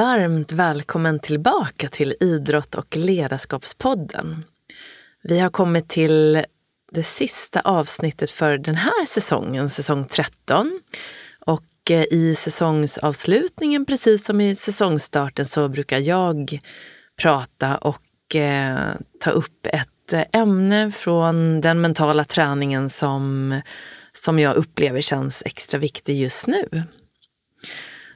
Varmt välkommen tillbaka till Idrott och ledarskapspodden. Vi har kommit till det sista avsnittet för den här säsongen, säsong 13. Och eh, i säsongsavslutningen, precis som i säsongstarten, så brukar jag prata och eh, ta upp ett eh, ämne från den mentala träningen som, som jag upplever känns extra viktig just nu.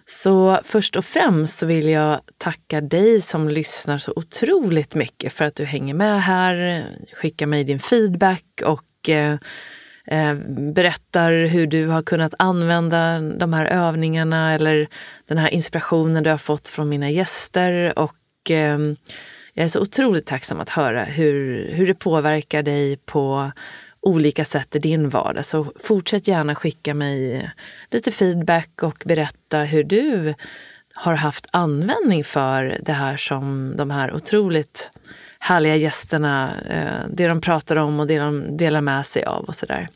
Så först och främst så vill jag tacka dig som lyssnar så otroligt mycket för att du hänger med här, skickar mig din feedback och eh, eh, berättar hur du har kunnat använda de här övningarna eller den här inspirationen du har fått från mina gäster. Och eh, jag är så otroligt tacksam att höra hur, hur det påverkar dig på olika sätt i din vardag. Så fortsätt gärna skicka mig lite feedback och berätta hur du har haft användning för det här som de här otroligt härliga gästerna, eh, det de pratar om och det de delar med sig av och sådär.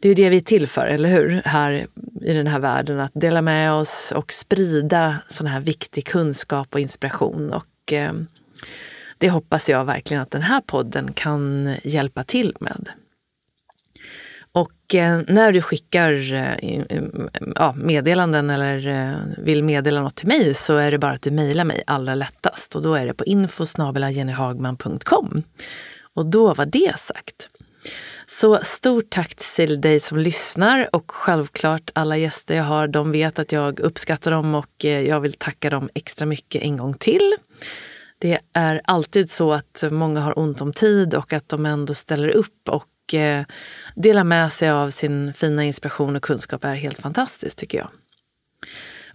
Det är ju det vi är till för, eller hur? Här i den här världen, att dela med oss och sprida sån här viktig kunskap och inspiration. Och eh, det hoppas jag verkligen att den här podden kan hjälpa till med. Och när du skickar eh, ja, meddelanden eller eh, vill meddela något till mig så är det bara att du mejlar mig allra lättast. Och då är det på info.jennyhagman.com. Och då var det sagt. Så stort tack till dig som lyssnar och självklart alla gäster jag har, de vet att jag uppskattar dem och jag vill tacka dem extra mycket en gång till. Det är alltid så att många har ont om tid och att de ändå ställer upp och eh, dela med sig av sin fina inspiration och kunskap är helt fantastiskt tycker jag.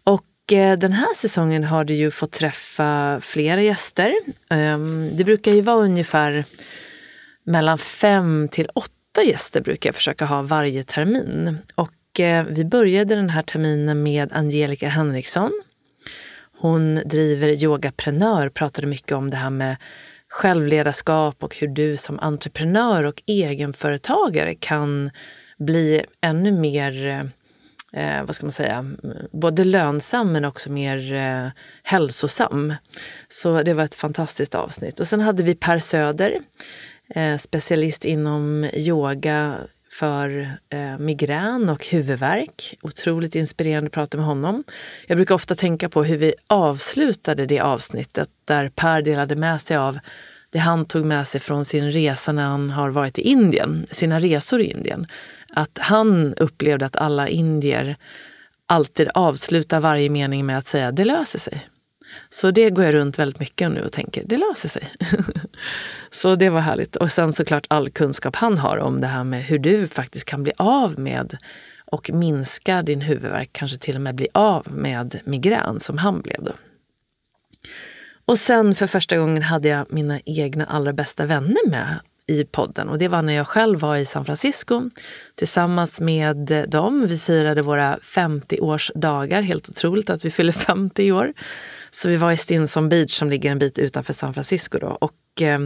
Och eh, den här säsongen har du ju fått träffa flera gäster. Ehm, det brukar ju vara ungefär mellan fem till åtta gäster brukar jag försöka ha varje termin. Och eh, vi började den här terminen med Angelica Henriksson. Hon driver Yogaprenör, pratade mycket om det här med självledarskap och hur du som entreprenör och egenföretagare kan bli ännu mer eh, vad ska man säga, både lönsam men också mer eh, hälsosam. Så det var ett fantastiskt avsnitt. Och sen hade vi Per Söder, eh, specialist inom yoga för eh, migrän och huvudvärk. Otroligt inspirerande att prata med honom. Jag brukar ofta tänka på hur vi avslutade det avsnittet där Per delade med sig av det han tog med sig från sin resa när han har varit i Indien, sina resor i Indien. Att han upplevde att alla indier alltid avslutar varje mening med att säga det löser sig. Så det går jag runt väldigt mycket nu och tänker, det löser sig. så det var härligt. Och sen såklart all kunskap han har om det här med hur du faktiskt kan bli av med och minska din huvudvärk, kanske till och med bli av med migrän som han blev då. Och sen för första gången hade jag mina egna allra bästa vänner med i podden. Och det var när jag själv var i San Francisco tillsammans med dem. Vi firade våra 50-årsdagar. Helt otroligt att vi fyller 50 år. Så vi var i Stinson Beach som ligger en bit utanför San Francisco då, och eh,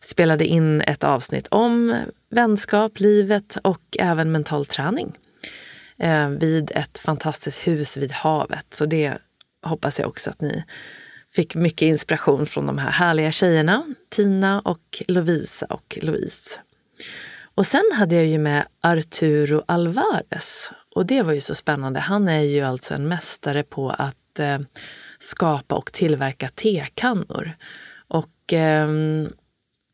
spelade in ett avsnitt om vänskap, livet och även mental träning eh, vid ett fantastiskt hus vid havet. Så det hoppas jag också att ni fick mycket inspiration från de här härliga tjejerna, Tina och Lovisa och Louise. Och sen hade jag ju med Arturo Alvarez och det var ju så spännande. Han är ju alltså en mästare på att eh, skapa och tillverka tekannor. Och eh,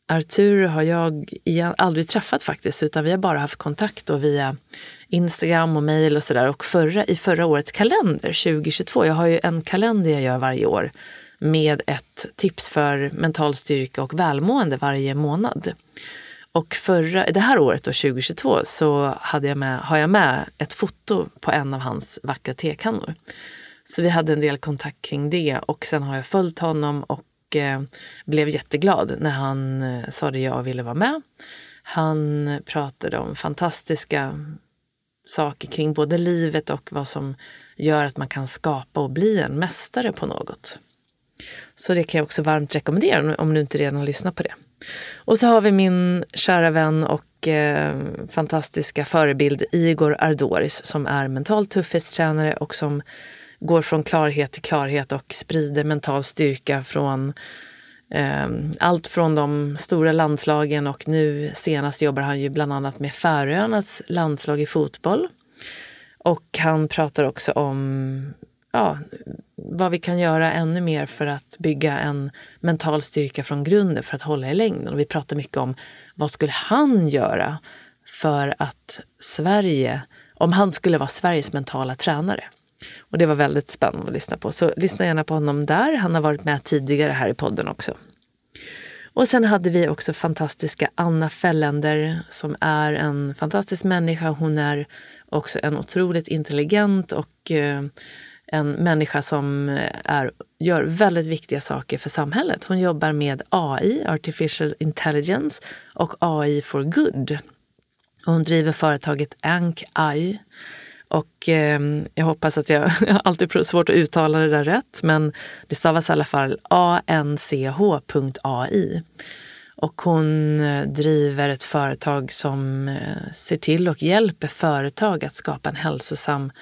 Arturo har jag aldrig träffat faktiskt, utan vi har bara haft kontakt då via Instagram och mejl och sådär. Och förra, i förra årets kalender, 2022, jag har ju en kalender jag gör varje år med ett tips för mental styrka och välmående varje månad. Och förra, det här året, då, 2022, så hade jag med, har jag med ett foto på en av hans vackra tekannor. Så vi hade en del kontakt kring det och sen har jag följt honom och Eh, blev jätteglad när han eh, sa det jag ville vara med. Han pratade om fantastiska saker kring både livet och vad som gör att man kan skapa och bli en mästare på något. Så det kan jag också varmt rekommendera om du inte redan lyssnat på det. Och så har vi min kära vän och eh, fantastiska förebild Igor Ardoris som är mental tuffhetstränare och som går från klarhet till klarhet och sprider mental styrka från eh, allt från de stora landslagen och nu senast jobbar han ju bland annat med Färöarnas landslag i fotboll. Och han pratar också om ja, vad vi kan göra ännu mer för att bygga en mental styrka från grunden för att hålla i längden. Och vi pratar mycket om vad skulle han göra för att Sverige, om han skulle vara Sveriges mentala tränare. Och det var väldigt spännande att lyssna på. Så lyssna gärna på honom där. Han har varit med tidigare här i podden också. Och sen hade vi också fantastiska Anna Fällender som är en fantastisk människa. Hon är också en otroligt intelligent och eh, en människa som eh, är, gör väldigt viktiga saker för samhället. Hon jobbar med AI, Artificial Intelligence, och AI for Good. hon driver företaget Ank-AI. Och eh, jag hoppas att jag, jag har alltid svårt att uttala det där rätt, men det stavas i alla fall anch.ai. Och hon eh, driver ett företag som eh, ser till och hjälper företag att skapa en hälsosam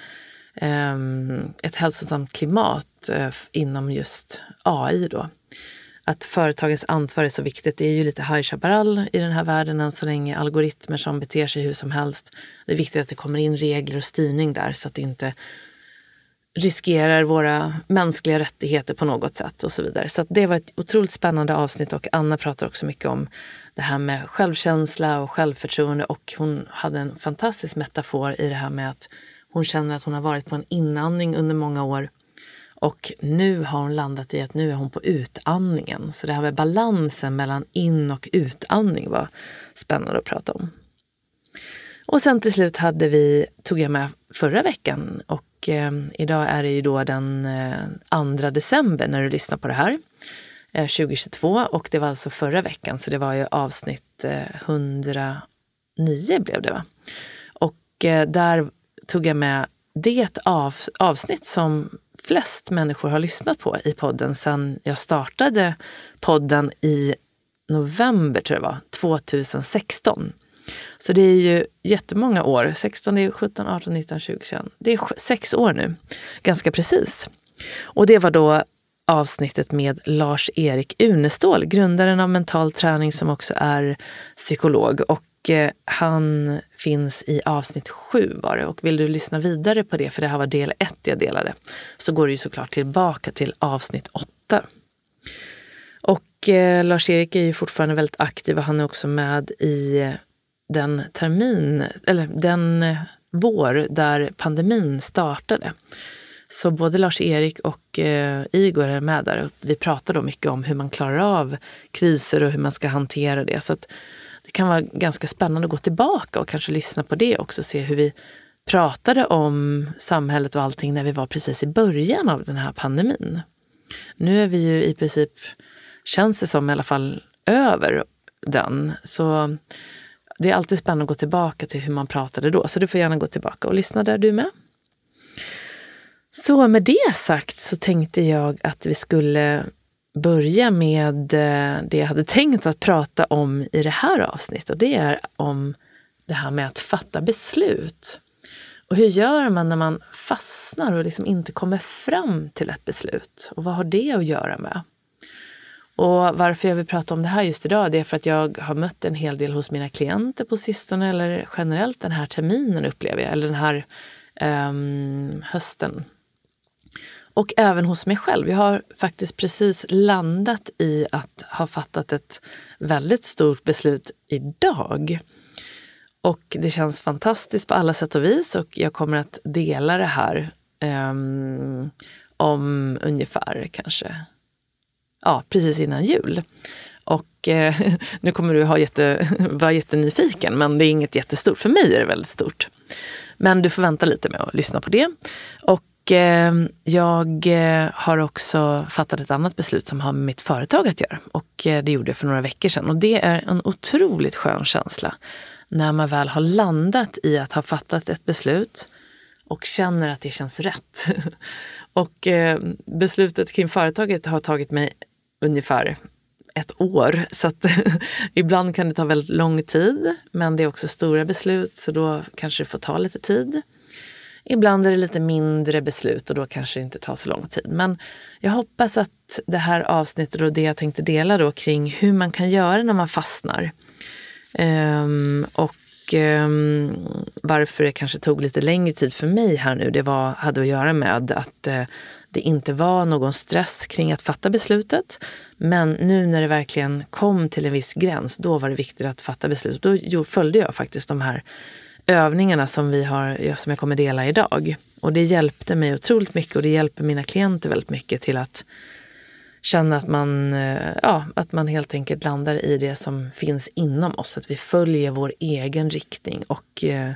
ehm, ett hälsosamt klimat eh, inom just AI. Då. Att företagens ansvar är så viktigt. Det är ju lite High Chaparral i den här världen än så länge. Algoritmer som beter sig hur som helst. Det är viktigt att det kommer in regler och styrning där så att det inte riskerar våra mänskliga rättigheter på något sätt och så vidare. Så det var ett otroligt spännande avsnitt och Anna pratar också mycket om det här med självkänsla och självförtroende och hon hade en fantastisk metafor i det här med att hon känner att hon har varit på en inandning under många år och nu har hon landat i att nu är hon på utandningen. Så det här med balansen mellan in och utandning var spännande att prata om. Och sen till slut hade vi, tog jag med förra veckan och eh, idag är det ju då den eh, 2 december när du lyssnar på det här. Eh, 2022 och det var alltså förra veckan så det var ju avsnitt eh, 109 blev det va? Och eh, där tog jag med det av, avsnitt som flest människor har lyssnat på i podden sedan jag startade podden i november tror jag var, 2016. Så det är ju jättemånga år. 16, 17, 18, 19, 20, 21. Det är sex år nu, ganska precis. Och det var då avsnittet med Lars-Erik Unestål, grundaren av Mental träning som också är psykolog. Och eh, han finns i avsnitt sju var det. Och vill du lyssna vidare på det, för det här var del ett jag delade, så går du ju såklart tillbaka till avsnitt åtta. Och eh, Lars-Erik är ju fortfarande väldigt aktiv och han är också med i eh, den termin, eller den eh, vår där pandemin startade. Så både Lars-Erik och eh, Igor är med där. Vi pratar då mycket om hur man klarar av kriser och hur man ska hantera det. Så att det kan vara ganska spännande att gå tillbaka och kanske lyssna på det också. Se hur vi pratade om samhället och allting när vi var precis i början av den här pandemin. Nu är vi ju i princip, känns det som i alla fall, över den. Så det är alltid spännande att gå tillbaka till hur man pratade då. Så du får gärna gå tillbaka och lyssna där du med. Så med det sagt så tänkte jag att vi skulle börja med eh, det jag hade tänkt att prata om i det här avsnittet. Och det är om det här med att fatta beslut. Och hur gör man när man fastnar och liksom inte kommer fram till ett beslut? Och vad har det att göra med? Och varför jag vill prata om det här just idag det är för att jag har mött en hel del hos mina klienter på sistone eller generellt den här terminen upplever jag, eller den här um, hösten och även hos mig själv. Jag har faktiskt precis landat i att ha fattat ett väldigt stort beslut idag. Och det känns fantastiskt på alla sätt och vis och jag kommer att dela det här um, om ungefär kanske ja, precis innan jul. Och eh, nu kommer du ha jätte, vara jättenyfiken men det är inget jättestort. För mig är det väldigt stort. Men du får vänta lite med att lyssna på det. Och Ehm, jag eh, har också fattat ett annat beslut som har med mitt företag att göra. Och eh, det gjorde jag för några veckor sedan. Och det är en otroligt skön känsla när man väl har landat i att ha fattat ett beslut och känner att det känns rätt. och eh, beslutet kring företaget har tagit mig ungefär ett år. Så att ibland kan det ta väldigt lång tid. Men det är också stora beslut så då kanske det får ta lite tid. Ibland är det lite mindre beslut och då kanske det inte tar så lång tid. Men jag hoppas att det här avsnittet och det jag tänkte dela då kring hur man kan göra när man fastnar. Um, och um, varför det kanske tog lite längre tid för mig här nu, det var, hade att göra med att uh, det inte var någon stress kring att fatta beslutet. Men nu när det verkligen kom till en viss gräns, då var det viktigt att fatta beslut. Då följde jag faktiskt de här övningarna som, vi har, som jag kommer dela idag. Och det hjälpte mig otroligt mycket och det hjälper mina klienter väldigt mycket till att känna att man, eh, ja, att man helt enkelt landar i det som finns inom oss. Att vi följer vår egen riktning och eh,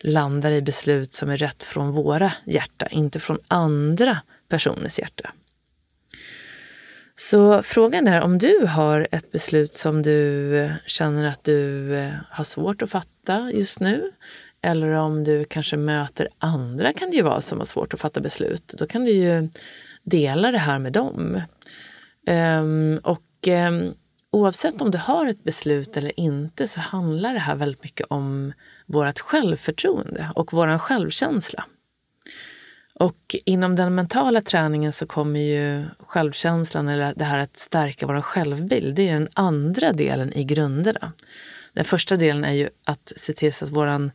landar i beslut som är rätt från våra hjärta, inte från andra personers hjärta. Så frågan är om du har ett beslut som du känner att du eh, har svårt att fatta just nu. Eller om du kanske möter andra kan det ju vara som har svårt att fatta beslut. Då kan du ju dela det här med dem. Um, och um, oavsett om du har ett beslut eller inte så handlar det här väldigt mycket om vårt självförtroende och vår självkänsla. Och inom den mentala träningen så kommer ju självkänslan, eller det här att stärka vår självbild, det är den andra delen i grunderna. Den första delen är ju att se till så att vår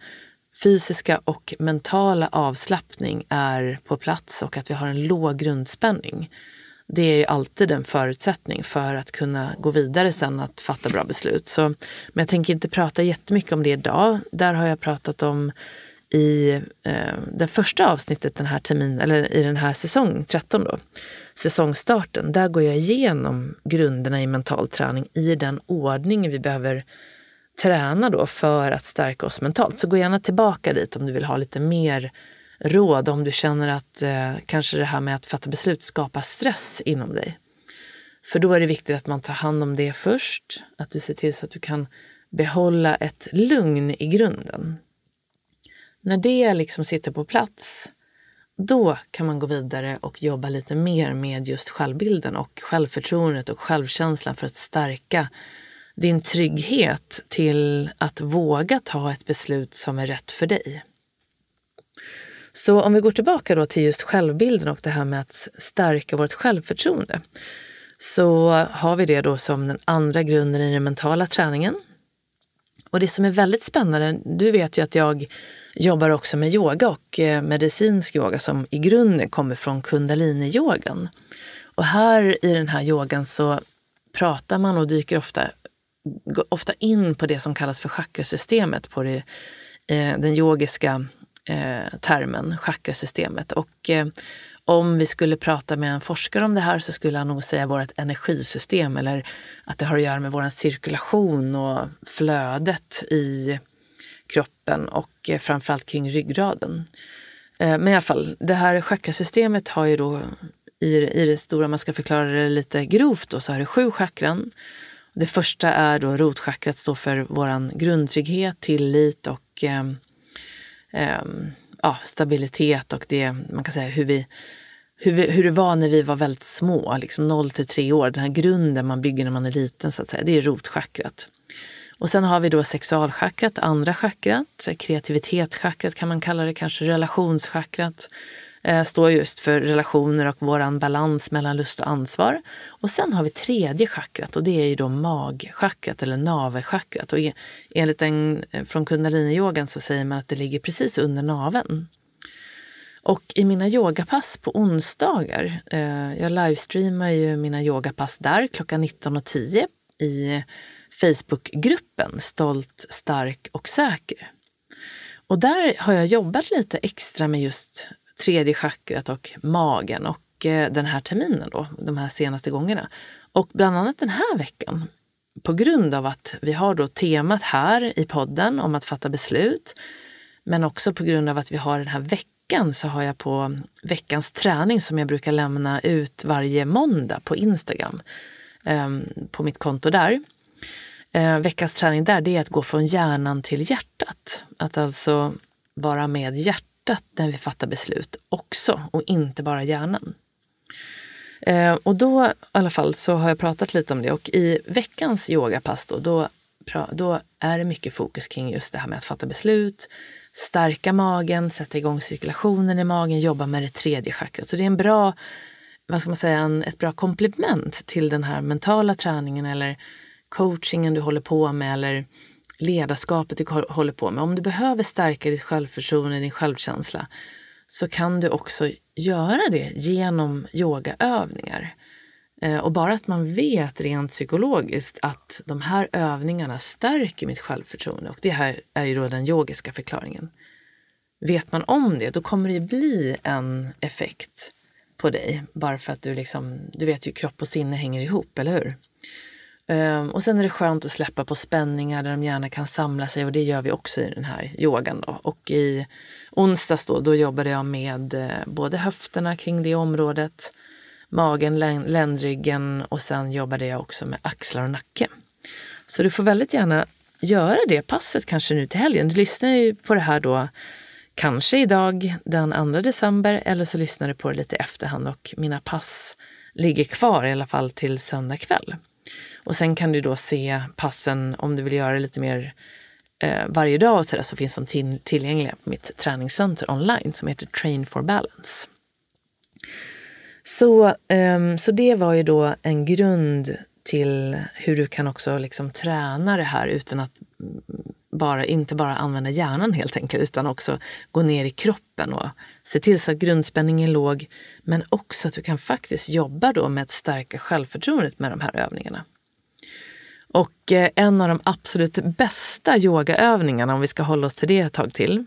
fysiska och mentala avslappning är på plats och att vi har en låg grundspänning. Det är ju alltid en förutsättning för att kunna gå vidare sen att fatta bra beslut. Så, men jag tänker inte prata jättemycket om det idag. Där har jag pratat om i eh, det första avsnittet den här terminen, eller i den här säsong 13 då, säsongstarten, där går jag igenom grunderna i mental träning i den ordning vi behöver träna då för att stärka oss mentalt. Så gå gärna tillbaka dit om du vill ha lite mer råd om du känner att eh, kanske det här med att fatta beslut skapar stress inom dig. För då är det viktigt att man tar hand om det först, att du ser till så att du kan behålla ett lugn i grunden. När det liksom sitter på plats, då kan man gå vidare och jobba lite mer med just självbilden och självförtroendet och självkänslan för att stärka din trygghet till att våga ta ett beslut som är rätt för dig. Så om vi går tillbaka då till just självbilden och det här med att stärka vårt självförtroende så har vi det då som den andra grunden i den mentala träningen. Och det som är väldigt spännande, du vet ju att jag jobbar också med yoga och eh, medicinsk yoga som i grunden kommer från kundaliniyogan. Och här i den här yogan så pratar man och dyker ofta, ofta in på det som kallas för chakrasystemet, på det, eh, den yogiska eh, termen, chakrasystemet. Och eh, om vi skulle prata med en forskare om det här så skulle han nog säga vårt energisystem eller att det har att göra med vår cirkulation och flödet i kroppen och eh, framförallt kring ryggraden. Eh, men i alla fall, det här chakrasystemet har ju då i, i det stora, man ska förklara det lite grovt, då, så har det sju chakran. Det första är då rotchakrat, står för vår grundtrygghet, tillit och eh, eh, ja, stabilitet och det man kan säga hur vi hur, vi, hur det var när vi var väldigt små, liksom 0 till 3 år. Den här grunden man bygger när man är liten, så att säga, det är rotchakrat. Och sen har vi då sexualchakrat, andra chakrat, kreativitetschakrat kan man kalla det, kanske relationschakrat. Eh, står just för relationer och våran balans mellan lust och ansvar. Och sen har vi tredje chakrat och det är ju då magchakrat eller navelchakrat. Och e-, enligt en, eh, från kundaliniyogan så säger man att det ligger precis under naveln. Och i mina yogapass på onsdagar, eh, jag livestreamar ju mina yogapass där klockan 19.10 i Facebookgruppen Stolt, stark och säker. Och där har jag jobbat lite extra med just tredje chakrat och magen och eh, den här terminen då, de här senaste gångerna. Och bland annat den här veckan, på grund av att vi har då temat här i podden om att fatta beslut, men också på grund av att vi har den här veckan så har jag på veckans träning som jag brukar lämna ut varje måndag på Instagram, eh, på mitt konto där eh, veckans träning där det är att gå från hjärnan till hjärtat. Att alltså vara med hjärtat när vi fattar beslut också och inte bara hjärnan. Eh, och då i alla fall så har jag pratat lite om det och i veckans yogapass då, då, då är det mycket fokus kring just det här med att fatta beslut, stärka magen, sätta igång cirkulationen i magen, jobba med det tredje chakrat. Så det är en bra, vad ska man säga, en, ett bra komplement till den här mentala träningen eller coachingen du håller på med eller ledarskapet du håller på med. Om du behöver stärka ditt självförtroende, din självkänsla, så kan du också göra det genom yogaövningar. Eh, och bara att man vet rent psykologiskt att de här övningarna stärker mitt självförtroende och det här är ju då den yogiska förklaringen. Vet man om det, då kommer det bli en effekt på dig. Bara för att du liksom, du vet ju kropp och sinne hänger ihop, eller hur? Um, och sen är det skönt att släppa på spänningar där de gärna kan samla sig och det gör vi också i den här yogan. Då. Och i onsdags då, då jobbade jag med eh, både höfterna kring det området, magen, ländryggen och sen jobbade jag också med axlar och nacke. Så du får väldigt gärna göra det passet kanske nu till helgen. Du lyssnar ju på det här då kanske idag den 2 december eller så lyssnar du på det lite i efterhand och mina pass ligger kvar i alla fall till söndag kväll. Och sen kan du då se passen om du vill göra det lite mer eh, varje dag och så, där, så finns de till, tillgängliga på mitt träningscenter online som heter Train for Balance. Så, um, så det var ju då en grund till hur du kan också liksom träna det här utan att bara, inte bara använda hjärnan helt enkelt, utan också gå ner i kroppen och se till så att grundspänningen är låg, men också att du kan faktiskt jobba då med att stärka självförtroendet med de här övningarna. Och eh, en av de absolut bästa yogaövningarna, om vi ska hålla oss till det ett tag till,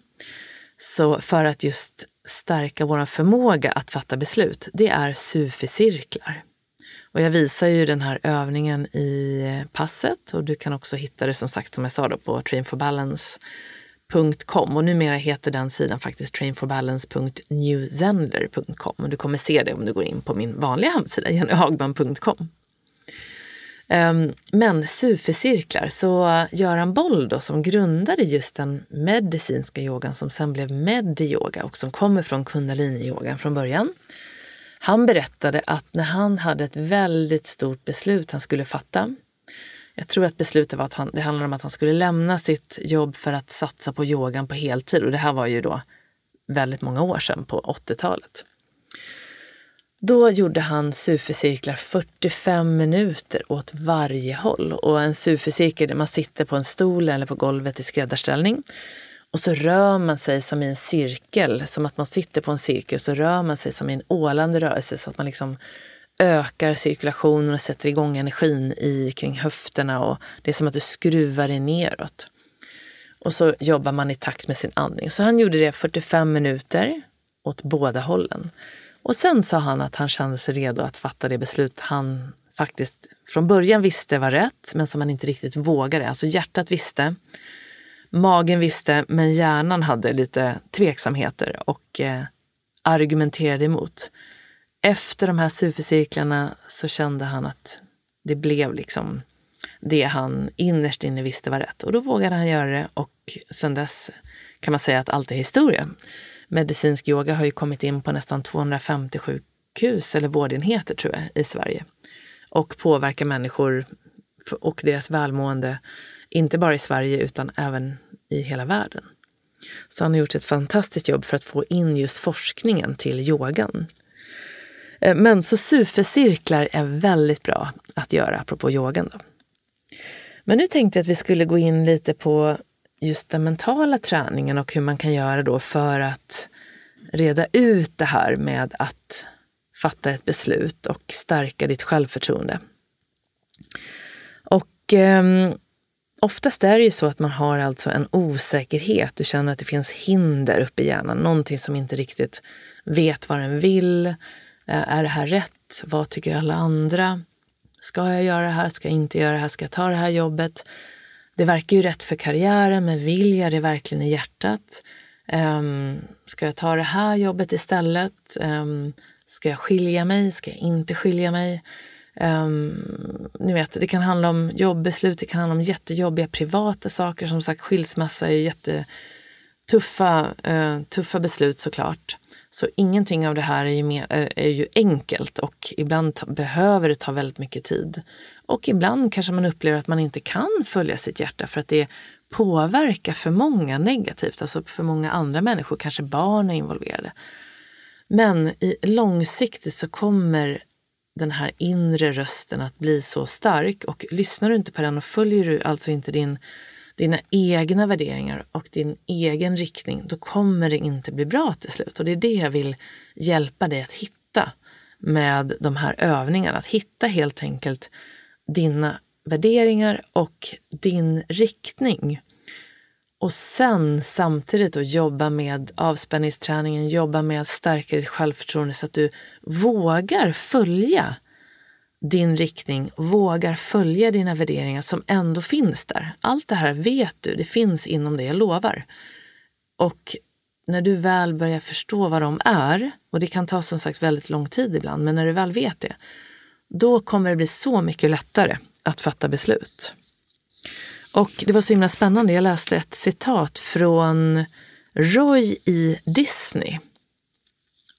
så för att just stärka vår förmåga att fatta beslut, det är suficirklar. Och jag visar ju den här övningen i eh, passet och du kan också hitta det som sagt som jag sa då på trainforbalance.com och numera heter den sidan faktiskt trainforbalance.newzendler.com och du kommer se det om du går in på min vanliga hemsida jennyhagman.com. Ehm, men SUFI-cirklar, så Göran Boll då, som grundade just den medicinska yogan som sen blev Mediyoga och som kommer från kundaliniyogan från början. Han berättade att när han hade ett väldigt stort beslut han skulle fatta, jag tror att beslutet var att han, det handlade om att han skulle lämna sitt jobb för att satsa på yogan på heltid och det här var ju då väldigt många år sedan på 80-talet. Då gjorde han suficirklar 45 minuter åt varje håll. Och en sufficirkel där man sitter på en stol eller på golvet i skräddarställning. Och så rör man sig som i en cirkel, som att man sitter på en cirkel. Så rör man sig som i en ålande rörelse så att man liksom ökar cirkulationen och sätter igång energin i kring höfterna. Och det är som att du skruvar dig neråt. Och så jobbar man i takt med sin andning. Så han gjorde det 45 minuter åt båda hållen. Och sen sa han att han kände sig redo att fatta det beslut han faktiskt från början visste var rätt, men som han inte riktigt vågade. Alltså hjärtat visste, magen visste, men hjärnan hade lite tveksamheter och eh, argumenterade emot. Efter de här supercirklarna så kände han att det blev liksom det han innerst inne visste var rätt. Och då vågade han göra det och sen dess kan man säga att allt är historia medicinsk yoga har ju kommit in på nästan 250 sjukhus eller vårdenheter tror jag i Sverige och påverkar människor och deras välmående, inte bara i Sverige utan även i hela världen. Så han har gjort ett fantastiskt jobb för att få in just forskningen till yogan. Eh, men så supercirklar är väldigt bra att göra, apropå yogan. Då. Men nu tänkte jag att vi skulle gå in lite på just den mentala träningen och hur man kan göra då för att reda ut det här med att fatta ett beslut och stärka ditt självförtroende. Och eh, oftast är det ju så att man har alltså en osäkerhet. Du känner att det finns hinder uppe i hjärnan, någonting som inte riktigt vet vad den vill. Eh, är det här rätt? Vad tycker alla andra? Ska jag göra det här? Ska jag inte göra det här? Ska jag ta det här jobbet? Det verkar ju rätt för karriären, men vill jag det verkligen i hjärtat? Um, ska jag ta det här jobbet istället? Um, ska jag skilja mig? Ska jag inte skilja mig? Um, ni vet, det kan handla om jobbbeslut, det kan handla om jättejobbiga privata saker. Som sagt, skilsmässa är jättetuffa uh, tuffa beslut såklart. Så ingenting av det här är ju, mer, är ju enkelt och ibland behöver det ta väldigt mycket tid. Och ibland kanske man upplever att man inte kan följa sitt hjärta för att det påverkar för många negativt, alltså för många andra människor, kanske barn är involverade. Men i, långsiktigt så kommer den här inre rösten att bli så stark och lyssnar du inte på den och följer du alltså inte din, dina egna värderingar och din egen riktning, då kommer det inte bli bra till slut. Och det är det jag vill hjälpa dig att hitta med de här övningarna. Att hitta helt enkelt dina värderingar och din riktning. Och sen samtidigt då jobba med avspänningsträningen, jobba med att stärka ditt självförtroende så att du vågar följa din riktning, vågar följa dina värderingar som ändå finns där. Allt det här vet du, det finns inom dig, jag lovar. Och när du väl börjar förstå vad de är, och det kan ta som sagt väldigt lång tid ibland, men när du väl vet det, då kommer det bli så mycket lättare att fatta beslut. Och det var så himla spännande. Jag läste ett citat från Roy i Disney.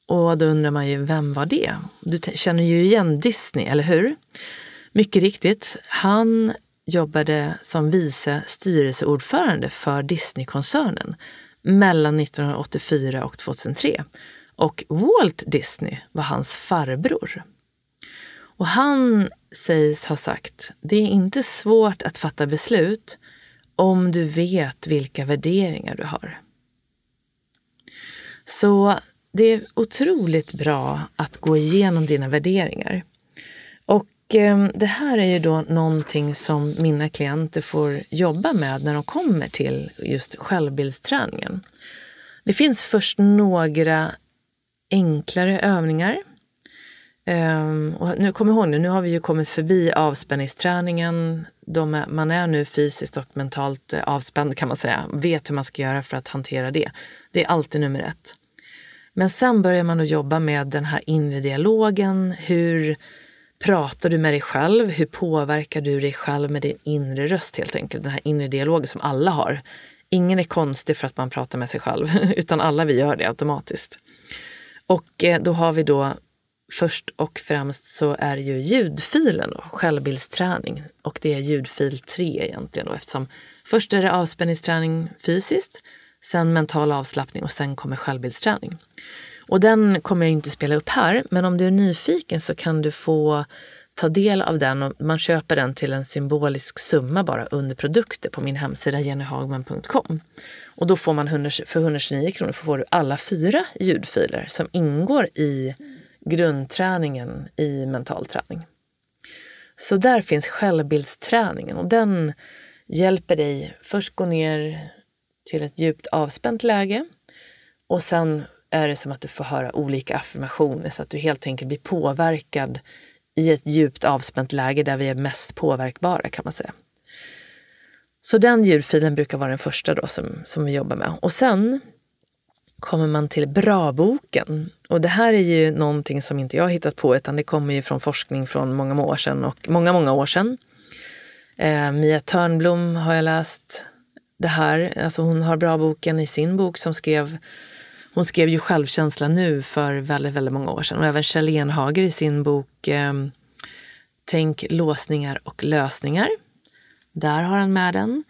Och då undrar man ju, vem var det? Du känner ju igen Disney, eller hur? Mycket riktigt, han jobbade som vice styrelseordförande för Disneykoncernen mellan 1984 och 2003. Och Walt Disney var hans farbror. Och han sägs ha sagt, det är inte svårt att fatta beslut om du vet vilka värderingar du har. Så det är otroligt bra att gå igenom dina värderingar. Och eh, det här är ju då någonting som mina klienter får jobba med när de kommer till just självbildsträningen. Det finns först några enklare övningar Um, och nu kom ihåg nu, nu har vi ju kommit förbi avspänningsträningen. De, man är nu fysiskt och mentalt eh, avspänd kan man säga. Vet hur man ska göra för att hantera det. Det är alltid nummer ett. Men sen börjar man att jobba med den här inre dialogen. Hur pratar du med dig själv? Hur påverkar du dig själv med din inre röst helt enkelt? Den här inre dialogen som alla har. Ingen är konstig för att man pratar med sig själv, utan alla vi gör det automatiskt. Och eh, då har vi då först och främst så är ju ljudfilen då, självbildsträning och det är ljudfil 3 egentligen då eftersom först är det avspänningsträning fysiskt, sen mental avslappning och sen kommer självbildsträning. Och den kommer jag inte spela upp här, men om du är nyfiken så kan du få ta del av den och man köper den till en symbolisk summa bara under produkter på min hemsida jennyhagman.com. Och då får man 100, för 129 kronor får du alla fyra ljudfiler som ingår i grundträningen i mental träning. Så där finns självbildsträningen och den hjälper dig först gå ner till ett djupt avspänt läge och sen är det som att du får höra olika affirmationer så att du helt enkelt blir påverkad i ett djupt avspänt läge där vi är mest påverkbara kan man säga. Så den ljudfilen brukar vara den första då som, som vi jobbar med. Och sen kommer man till Bra-boken. Och det här är ju någonting som inte jag har hittat på utan det kommer ju från forskning från många år sedan och många, många år sedan. Eh, Mia Törnblom har jag läst det här. Alltså hon har Bra-boken i sin bok som skrev hon skrev ju Självkänsla nu för väldigt, väldigt många år sedan och även Kjell Enhager i sin bok eh, Tänk låsningar och lösningar. Där har han med den.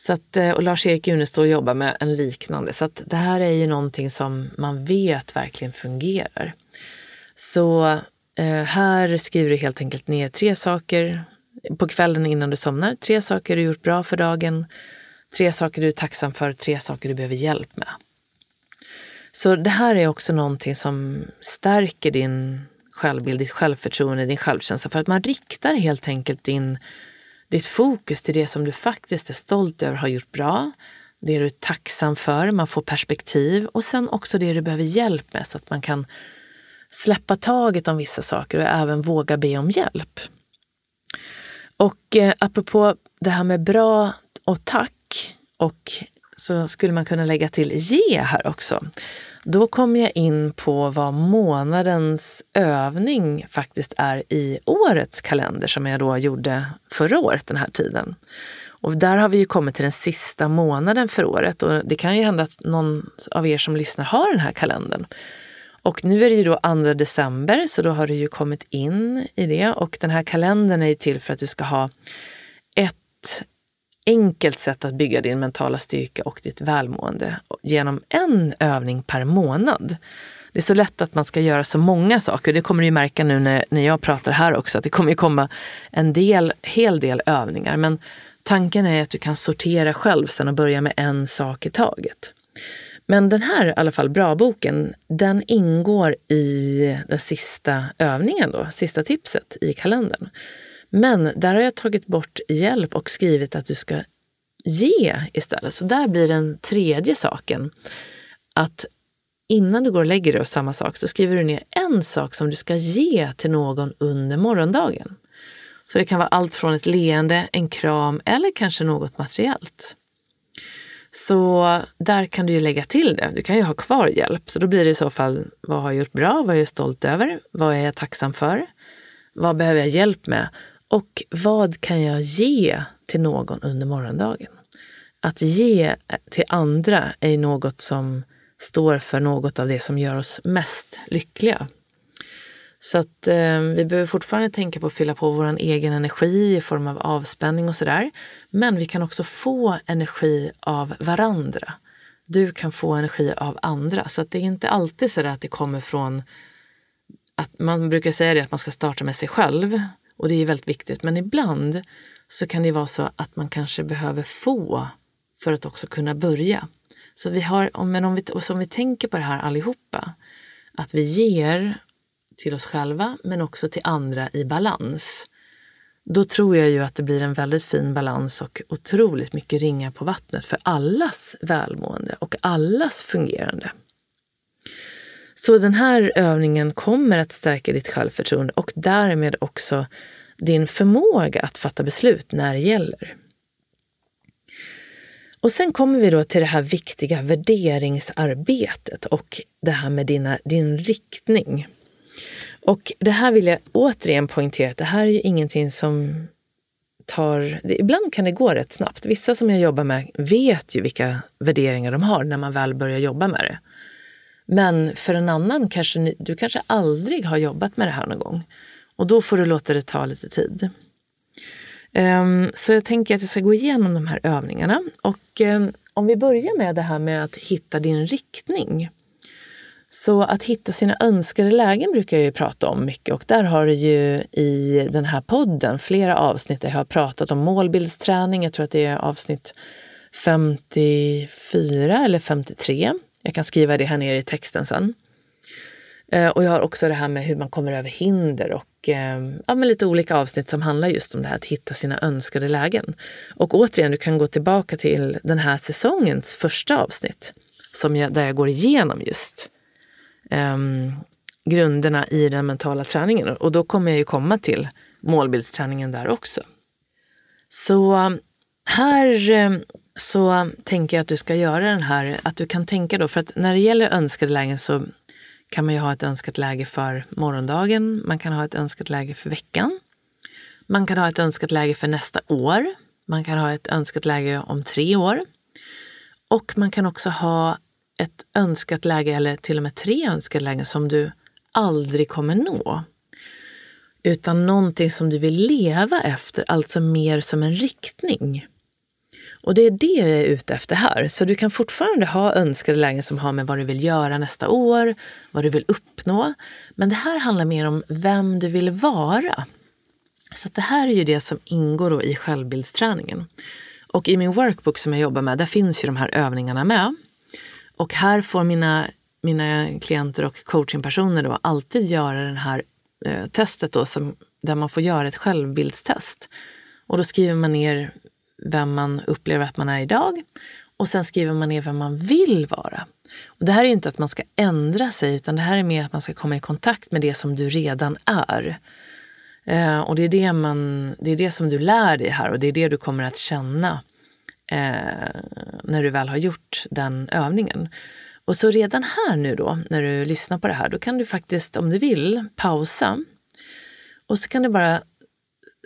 Så att, eh, och Lars-Erik Unestål jobbar med en liknande. Så att det här är ju någonting som man vet verkligen fungerar. Så eh, här skriver du helt enkelt ner tre saker på kvällen innan du somnar. Tre saker du gjort bra för dagen, tre saker du är tacksam för, tre saker du behöver hjälp med. Så det här är också någonting som stärker din självbild, ditt självförtroende, din självkänsla. För att man riktar helt enkelt din ditt fokus till det som du faktiskt är stolt över har gjort bra, det du är tacksam för, man får perspektiv och sen också det du behöver hjälp med så att man kan släppa taget om vissa saker och även våga be om hjälp. Och eh, apropå det här med bra och tack och så skulle man kunna lägga till ge här också. Då kommer jag in på vad månadens övning faktiskt är i årets kalender som jag då gjorde förra året den här tiden. Och där har vi ju kommit till den sista månaden för året och det kan ju hända att någon av er som lyssnar har den här kalendern. Och nu är det ju då 2 december så då har du ju kommit in i det och den här kalendern är ju till för att du ska ha ett enkelt sätt att bygga din mentala styrka och ditt välmående genom en övning per månad. Det är så lätt att man ska göra så många saker. Det kommer du märka nu när, när jag pratar här också, att det kommer komma en del, hel del övningar. Men tanken är att du kan sortera själv sen och börja med en sak i taget. Men den här i alla fall bra-boken, den ingår i den sista övningen, då, sista tipset i kalendern. Men där har jag tagit bort hjälp och skrivit att du ska ge istället. Så där blir den tredje saken. Att innan du går och lägger dig och samma sak, så skriver du ner en sak som du ska ge till någon under morgondagen. Så det kan vara allt från ett leende, en kram eller kanske något materiellt. Så där kan du ju lägga till det. Du kan ju ha kvar hjälp. Så då blir det i så fall, vad har jag gjort bra? Vad är jag stolt över? Vad är jag tacksam för? Vad behöver jag hjälp med? Och vad kan jag ge till någon under morgondagen? Att ge till andra är något som står för något av det som gör oss mest lyckliga. Så att eh, vi behöver fortfarande tänka på att fylla på vår egen energi i form av avspänning och sådär. Men vi kan också få energi av varandra. Du kan få energi av andra. Så att det är inte alltid så att det kommer från att man brukar säga det att man ska starta med sig själv och det är väldigt viktigt. Men ibland så kan det vara så att man kanske behöver få för att också kunna börja. Så vi har, men om vi, och som vi tänker på det här allihopa, att vi ger till oss själva men också till andra i balans. Då tror jag ju att det blir en väldigt fin balans och otroligt mycket ringar på vattnet för allas välmående och allas fungerande. Så den här övningen kommer att stärka ditt självförtroende och därmed också din förmåga att fatta beslut när det gäller. Och sen kommer vi då till det här viktiga värderingsarbetet och det här med dina, din riktning. Och det här vill jag återigen poängtera att det här är ju ingenting som tar... Ibland kan det gå rätt snabbt. Vissa som jag jobbar med vet ju vilka värderingar de har när man väl börjar jobba med det. Men för en annan kanske du kanske aldrig har jobbat med det här någon gång. Och då får du låta det ta lite tid. Um, så jag tänker att jag ska gå igenom de här övningarna. Och um, om vi börjar med det här med att hitta din riktning. Så att hitta sina önskade lägen brukar jag ju prata om mycket och där har du ju i den här podden flera avsnitt där jag har pratat om målbildsträning. Jag tror att det är avsnitt 54 eller 53. Jag kan skriva det här nere i texten sen. Eh, och jag har också det här med hur man kommer över hinder och eh, ja, med lite olika avsnitt som handlar just om det här att hitta sina önskade lägen. Och återigen, du kan gå tillbaka till den här säsongens första avsnitt som jag, där jag går igenom just um, grunderna i den mentala träningen. Och då kommer jag ju komma till målbildsträningen där också. Så eh, här så tänker jag att du ska göra den här, att du kan tänka då, för att när det gäller önskade lägen så kan man ju ha ett önskat läge för morgondagen, man kan ha ett önskat läge för veckan. Man kan ha ett önskat läge för nästa år. Man kan ha ett önskat läge om tre år. Och man kan också ha ett önskat läge eller till och med tre önskade lägen som du aldrig kommer nå. Utan någonting som du vill leva efter, alltså mer som en riktning. Och det är det jag är ute efter här. Så du kan fortfarande ha önskade lägen som har med vad du vill göra nästa år, vad du vill uppnå. Men det här handlar mer om vem du vill vara. Så det här är ju det som ingår i självbildsträningen. Och i min workbook som jag jobbar med, där finns ju de här övningarna med. Och här får mina, mina klienter och coachingpersoner då alltid göra det här eh, testet då som, där man får göra ett självbildstest. Och då skriver man ner vem man upplever att man är idag och sen skriver man ner vem man vill vara. Och det här är inte att man ska ändra sig utan det här är mer att man ska komma i kontakt med det som du redan är. Eh, och det är det, man, det är det som du lär dig här och det är det du kommer att känna eh, när du väl har gjort den övningen. Och så redan här nu då, när du lyssnar på det här, då kan du faktiskt, om du vill, pausa. Och så kan du bara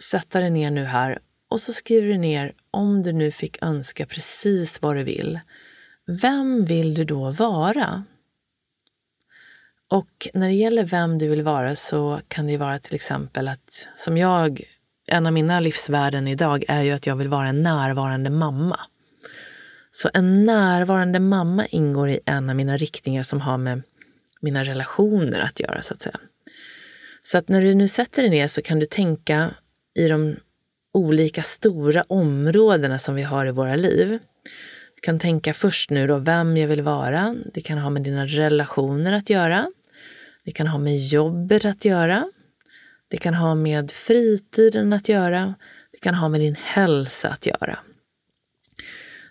sätta dig ner nu här och så skriver du ner om du nu fick önska precis vad du vill. Vem vill du då vara? Och när det gäller vem du vill vara så kan det vara till exempel att, som jag en av mina livsvärden idag är ju att jag vill vara en närvarande mamma. Så en närvarande mamma ingår i en av mina riktningar som har med mina relationer att göra, så att säga. Så att när du nu sätter dig ner så kan du tänka i de olika stora områdena som vi har i våra liv. Du kan tänka först nu då vem jag vill vara. Det kan ha med dina relationer att göra. Det kan ha med jobbet att göra. Det kan ha med fritiden att göra. Det kan ha med din hälsa att göra.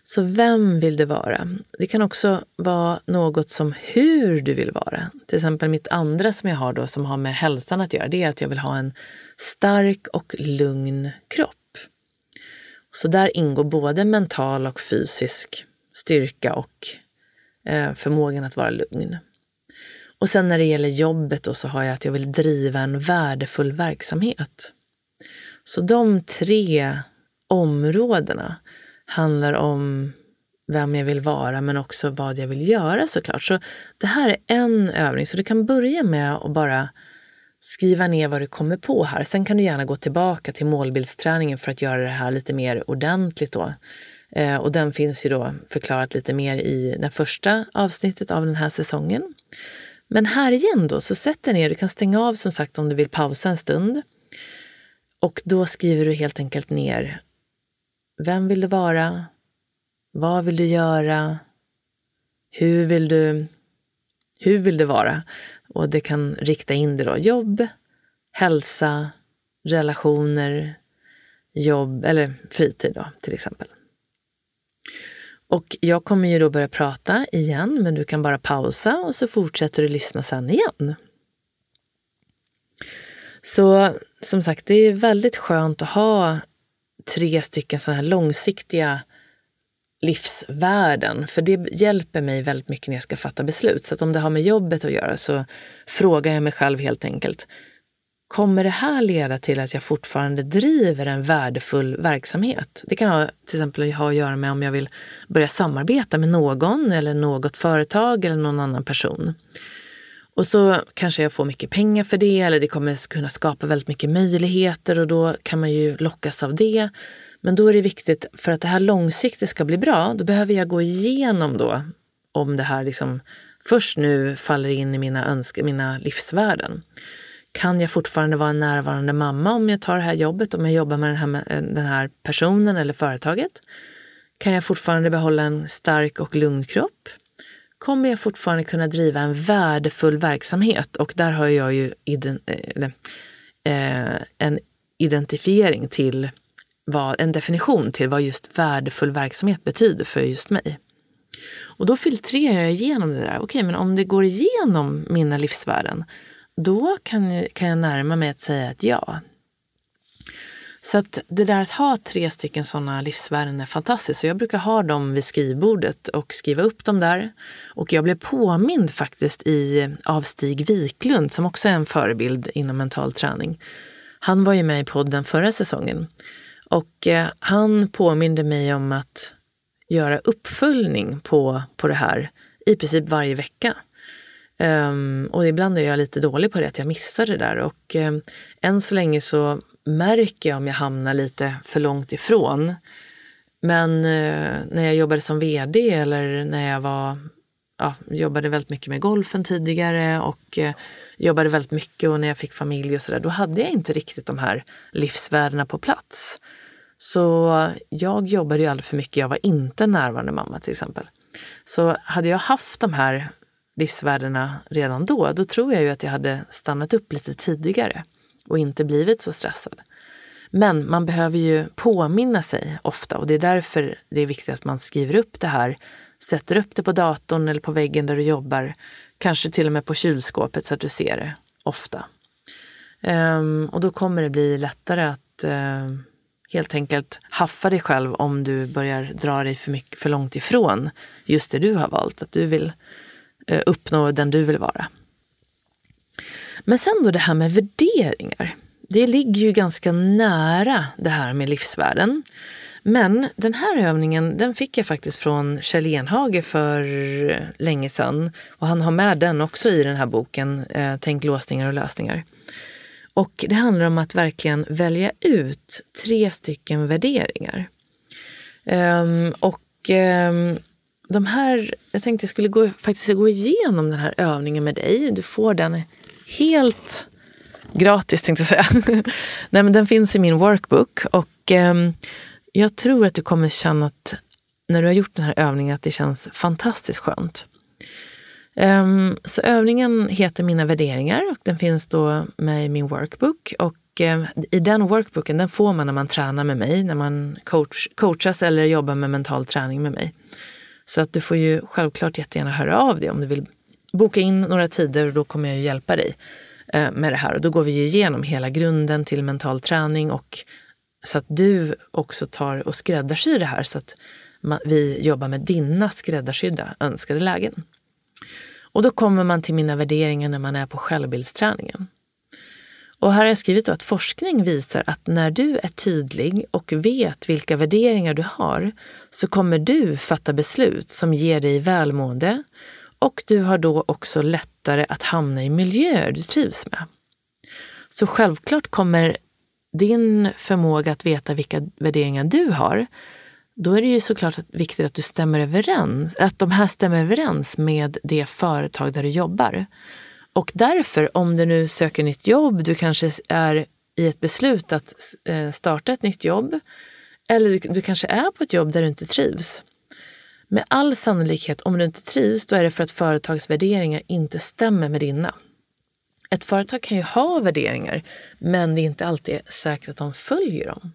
Så vem vill du vara? Det kan också vara något som hur du vill vara. Till exempel mitt andra som jag har då som har med hälsan att göra, det är att jag vill ha en stark och lugn kropp. Så där ingår både mental och fysisk styrka och eh, förmågan att vara lugn. Och sen när det gäller jobbet då så har jag att jag vill driva en värdefull verksamhet. Så de tre områdena handlar om vem jag vill vara men också vad jag vill göra såklart. Så det här är en övning, så du kan börja med att bara skriva ner vad du kommer på här. Sen kan du gärna gå tillbaka till målbildsträningen för att göra det här lite mer ordentligt då. Eh, och den finns ju då förklarat lite mer i det första avsnittet av den här säsongen. Men här igen då, så sätt dig ner. Du kan stänga av som sagt om du vill pausa en stund. Och då skriver du helt enkelt ner vem vill du vara? Vad vill du göra? Hur vill du, hur vill du vara? Och det kan rikta in det då. Jobb, hälsa, relationer, jobb eller fritid då, till exempel. Och jag kommer ju då börja prata igen, men du kan bara pausa och så fortsätter du lyssna sen igen. Så som sagt, det är väldigt skönt att ha tre stycken sådana här långsiktiga livsvärden. För det hjälper mig väldigt mycket när jag ska fatta beslut. Så att om det har med jobbet att göra så frågar jag mig själv helt enkelt. Kommer det här leda till att jag fortfarande driver en värdefull verksamhet? Det kan ha, till exempel ha att göra med om jag vill börja samarbeta med någon eller något företag eller någon annan person. Och så kanske jag får mycket pengar för det eller det kommer kunna skapa väldigt mycket möjligheter och då kan man ju lockas av det. Men då är det viktigt, för att det här långsiktigt ska bli bra, då behöver jag gå igenom då om det här liksom först nu faller in i mina, önsk mina livsvärden. Kan jag fortfarande vara en närvarande mamma om jag tar det här jobbet, om jag jobbar med den här, eh, den här personen eller företaget? Kan jag fortfarande behålla en stark och lugn kropp? kommer jag fortfarande kunna driva en värdefull verksamhet. Och där har jag ju ident- eh, eller, eh, en identifiering till vad, en definition till vad just värdefull verksamhet betyder för just mig. Och då filtrerar jag igenom det där. Okej, men om det går igenom mina livsvärden, då kan, kan jag närma mig att säga ett ja. Så att det där att ha tre stycken sådana livsvärden är fantastiskt. Så jag brukar ha dem vid skrivbordet och skriva upp dem där. Och jag blev påmind faktiskt i, av Stig Wiklund som också är en förebild inom mental träning. Han var ju med i podden förra säsongen. Och eh, han påminde mig om att göra uppföljning på, på det här i princip varje vecka. Um, och ibland är jag lite dålig på det, att jag missar det där. Och um, än så länge så märker jag om jag hamnar lite för långt ifrån. Men uh, när jag jobbade som vd eller när jag var, ja, jobbade väldigt mycket med golfen tidigare och uh, jobbade väldigt mycket och när jag fick familj och sådär, då hade jag inte riktigt de här livsvärdena på plats. Så jag jobbade ju alldeles för mycket. Jag var inte närvarande mamma till exempel. Så hade jag haft de här livsvärdena redan då, då tror jag ju att jag hade stannat upp lite tidigare och inte blivit så stressad. Men man behöver ju påminna sig ofta och det är därför det är viktigt att man skriver upp det här, sätter upp det på datorn eller på väggen där du jobbar, kanske till och med på kylskåpet så att du ser det ofta. Um, och då kommer det bli lättare att uh, helt enkelt haffa dig själv om du börjar dra dig för, mycket, för långt ifrån just det du har valt, att du vill eh, uppnå den du vill vara. Men sen då det här med värderingar. Det ligger ju ganska nära det här med livsvärden. Men den här övningen den fick jag faktiskt från Kjell Enhage för länge sedan. Och han har med den också i den här boken, eh, Tänk låsningar och lösningar. Och det handlar om att verkligen välja ut tre stycken värderingar. Um, och um, de här, jag tänkte jag skulle gå, faktiskt gå igenom den här övningen med dig. Du får den helt gratis tänkte jag säga. Nej, men den finns i min workbook och um, jag tror att du kommer känna att när du har gjort den här övningen att det känns fantastiskt skönt. Um, så övningen heter Mina värderingar och den finns då med i min workbook. Och uh, i den workbooken den får man när man tränar med mig, när man coach, coachas eller jobbar med mental träning med mig. Så att du får ju självklart jättegärna höra av dig om du vill boka in några tider och då kommer jag ju hjälpa dig uh, med det här. Och då går vi ju igenom hela grunden till mental träning och så att du också tar och skräddarsyr det här så att vi jobbar med dina skräddarsydda önskade lägen. Och då kommer man till mina värderingar när man är på självbildsträningen. Och här har jag skrivit att forskning visar att när du är tydlig och vet vilka värderingar du har så kommer du fatta beslut som ger dig välmående och du har då också lättare att hamna i miljöer du trivs med. Så självklart kommer din förmåga att veta vilka värderingar du har då är det ju såklart viktigt att du stämmer överens, att de här stämmer överens med det företag där du jobbar. Och därför, om du nu söker nytt jobb, du kanske är i ett beslut att eh, starta ett nytt jobb, eller du, du kanske är på ett jobb där du inte trivs. Med all sannolikhet, om du inte trivs, då är det för att företagsvärderingar inte stämmer med dina. Ett företag kan ju ha värderingar, men det är inte alltid säkert att de följer dem.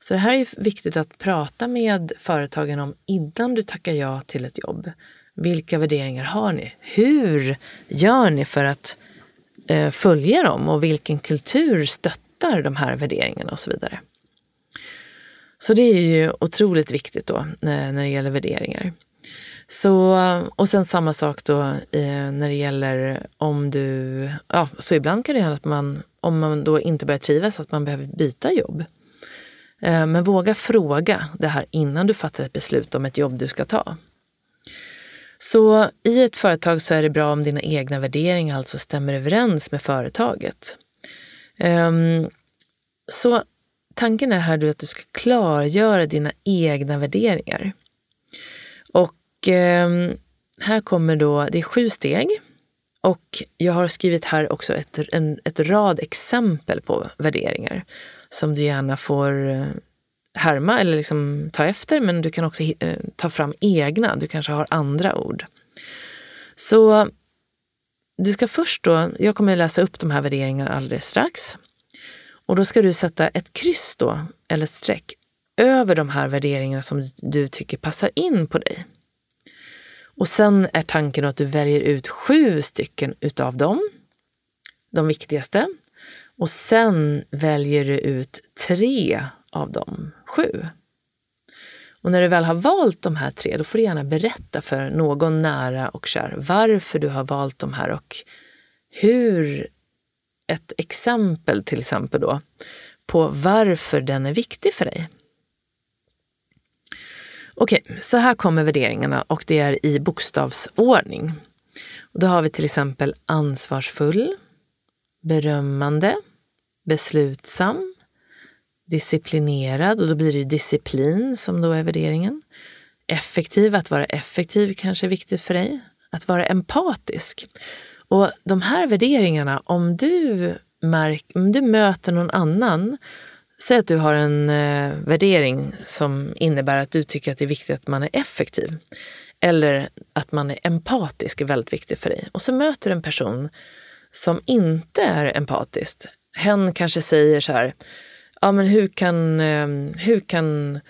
Så det här är viktigt att prata med företagen om innan du tackar ja till ett jobb. Vilka värderingar har ni? Hur gör ni för att eh, följa dem och vilken kultur stöttar de här värderingarna och så vidare. Så det är ju otroligt viktigt då eh, när, det gäller värderingar. Så, eh, och sen samma sak då eh, när det gäller om du... Ja, så ibland kan det hända att man, om man då inte börjar trivas, att man behöver byta jobb. Eh, men våga fråga det här innan du fattar ett beslut om ett jobb du ska ta. Så i ett företag så är det bra om dina egna värderingar alltså stämmer överens med företaget. Ehm, så tanken är här att du ska klargöra dina egna värderingar. Och ehm, här kommer då, det är sju steg. Och jag har skrivit här också ett, en, ett rad exempel på värderingar som du gärna får eh, härma eller liksom ta efter, men du kan också eh, ta fram egna. Du kanske har andra ord. Så du ska först då, jag kommer läsa upp de här värderingarna alldeles strax. Och då ska du sätta ett kryss då, eller ett streck, över de här värderingarna som du tycker passar in på dig. Och sen är tanken att du väljer ut sju stycken utav dem, de viktigaste, och sen väljer du ut tre av de sju. Och när du väl har valt de här tre, då får du gärna berätta för någon nära och kär varför du har valt de här och hur ett exempel till exempel då på varför den är viktig för dig. Okej, så här kommer värderingarna och det är i bokstavsordning. Och då har vi till exempel ansvarsfull, berömmande, beslutsam, disciplinerad och då blir det disciplin som då är värderingen. Effektiv, att vara effektiv kanske är viktigt för dig. Att vara empatisk. Och de här värderingarna, om du, märk, om du möter någon annan Säg att du har en eh, värdering som innebär att du tycker att det är viktigt att man är effektiv. Eller att man är empatisk är väldigt viktigt för dig. Och så möter du en person som inte är empatisk hen kanske säger så här, ja men hur kan, ehm, hur kan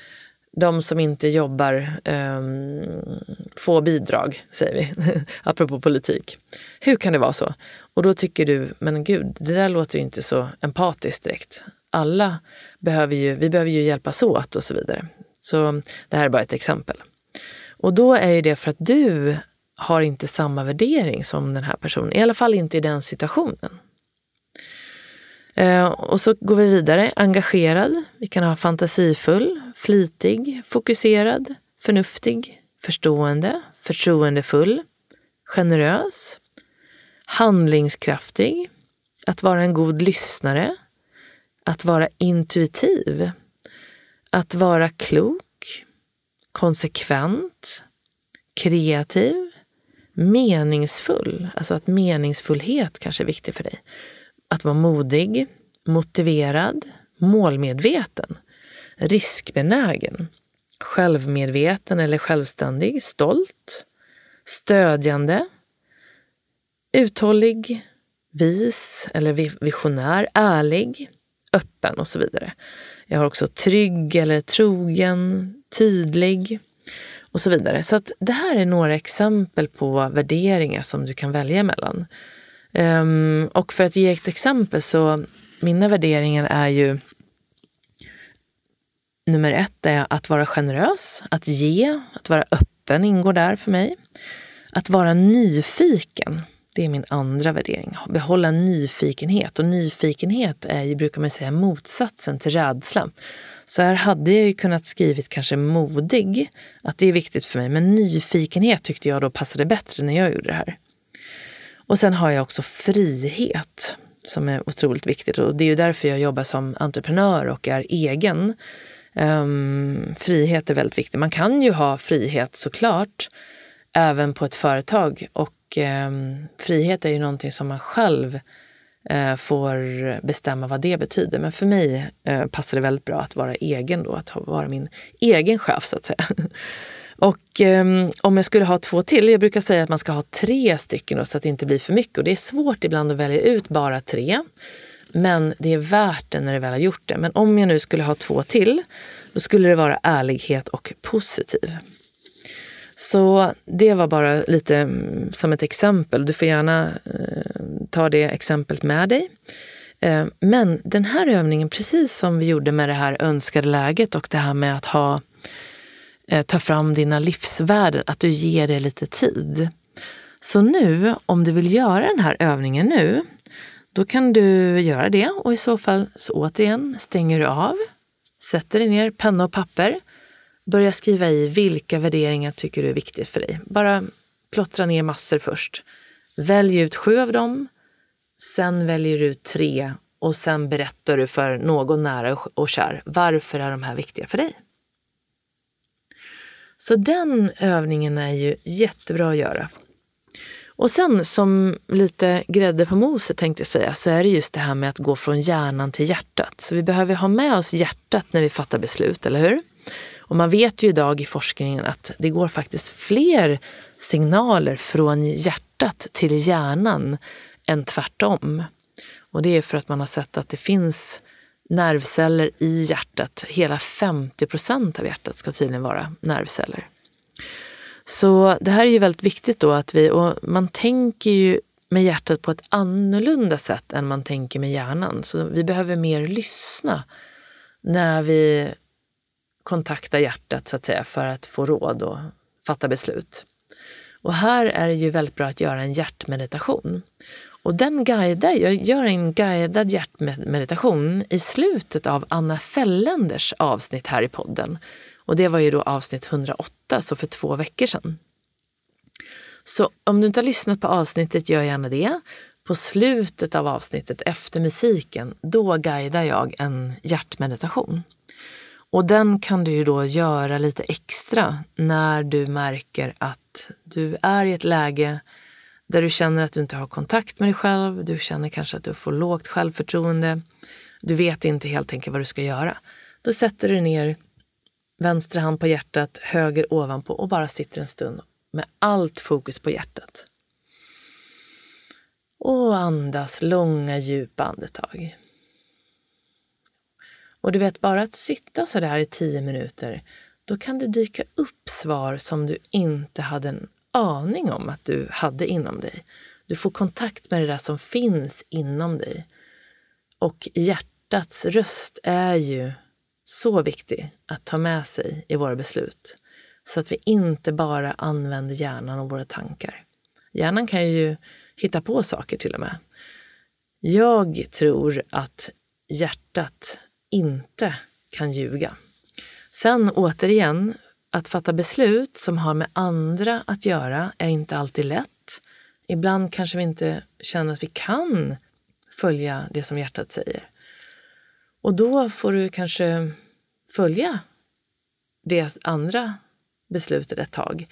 de som inte jobbar um, få bidrag, säger vi, apropå politik. Hur kan det vara så? Och då tycker du, men gud, det där låter inte så empatiskt direkt. Alla behöver ju, vi behöver ju hjälpas åt och så vidare. Så det här är bara ett exempel. Och då är det för att du har inte samma värdering som den här personen, i alla fall inte i den situationen. Eh, och så går vi vidare. Engagerad. Vi kan ha fantasifull, flitig, fokuserad, förnuftig, förstående, förtroendefull, generös, handlingskraftig, att vara en god lyssnare, att vara intuitiv, att vara klok, konsekvent, kreativ, meningsfull. Alltså att meningsfullhet kanske är viktig för dig. Att vara modig, motiverad, målmedveten, riskbenägen, självmedveten eller självständig, stolt, stödjande, uthållig, vis eller visionär, ärlig, öppen och så vidare. Jag har också trygg eller trogen, tydlig och så vidare. Så att det här är några exempel på värderingar som du kan välja mellan. Um, och för att ge ett exempel så mina värderingar är ju Nummer ett är att vara generös, att ge, att vara öppen ingår där för mig. Att vara nyfiken, det är min andra värdering. Behålla nyfikenhet. Och nyfikenhet är ju, brukar man säga, motsatsen till rädsla. Så här hade jag ju kunnat skrivit kanske modig, att det är viktigt för mig. Men nyfikenhet tyckte jag då passade bättre när jag gjorde det här. Och sen har jag också frihet som är otroligt viktigt. Och det är ju därför jag jobbar som entreprenör och är egen. Um, frihet är väldigt viktigt. Man kan ju ha frihet såklart även på ett företag och um, frihet är ju någonting som man själv uh, får bestämma vad det betyder. Men för mig uh, passar det väldigt bra att vara egen då, att vara min egen chef så att säga. Och um, om jag skulle ha två till, jag brukar säga att man ska ha tre stycken då, så att det inte blir för mycket. Och det är svårt ibland att välja ut bara tre. Men det är värt det när du väl har gjort det. Men om jag nu skulle ha två till, då skulle det vara ärlighet och positiv. Så det var bara lite mm, som ett exempel. Du får gärna eh, ta det exemplet med dig. Eh, men den här övningen, precis som vi gjorde med det här önskade läget och det här med att ha, eh, ta fram dina livsvärden, att du ger det lite tid. Så nu, om du vill göra den här övningen nu, då kan du göra det och i så fall så återigen stänger du av, sätter dig ner, penna och papper, börja skriva i vilka värderingar tycker du är viktigt för dig. Bara klottra ner massor först. Välj ut sju av dem, sen väljer du ut tre och sen berättar du för någon nära och kär varför är de här viktiga för dig. Så den övningen är ju jättebra att göra och sen som lite grädde på moset tänkte jag säga, så är det just det här med att gå från hjärnan till hjärtat. Så vi behöver ha med oss hjärtat när vi fattar beslut, eller hur? Och man vet ju idag i forskningen att det går faktiskt fler signaler från hjärtat till hjärnan än tvärtom. Och det är för att man har sett att det finns nervceller i hjärtat. Hela 50 procent av hjärtat ska tydligen vara nervceller. Så det här är ju väldigt viktigt då att vi, och man tänker ju med hjärtat på ett annorlunda sätt än man tänker med hjärnan. Så vi behöver mer lyssna när vi kontaktar hjärtat så att säga för att få råd och fatta beslut. Och här är det ju väldigt bra att göra en hjärtmeditation. Och den guidar, jag gör en guidad hjärtmeditation i slutet av Anna Felländers avsnitt här i podden. Och det var ju då avsnitt 108, så för två veckor sedan. Så om du inte har lyssnat på avsnittet, gör gärna det. På slutet av avsnittet, efter musiken, då guidar jag en hjärtmeditation. Och den kan du ju då göra lite extra när du märker att du är i ett läge där du känner att du inte har kontakt med dig själv, du känner kanske att du får lågt självförtroende, du vet inte helt enkelt vad du ska göra. Då sätter du ner Vänster hand på hjärtat, höger ovanpå och bara sitter en stund med allt fokus på hjärtat. Och andas långa djupa andetag. Och du vet, bara att sitta så där i tio minuter, då kan det dyka upp svar som du inte hade en aning om att du hade inom dig. Du får kontakt med det där som finns inom dig. Och hjärtats röst är ju så viktig att ta med sig i våra beslut så att vi inte bara använder hjärnan och våra tankar. Hjärnan kan ju hitta på saker till och med. Jag tror att hjärtat inte kan ljuga. Sen återigen, att fatta beslut som har med andra att göra är inte alltid lätt. Ibland kanske vi inte känner att vi kan följa det som hjärtat säger. Och då får du kanske följa det andra beslutet ett tag.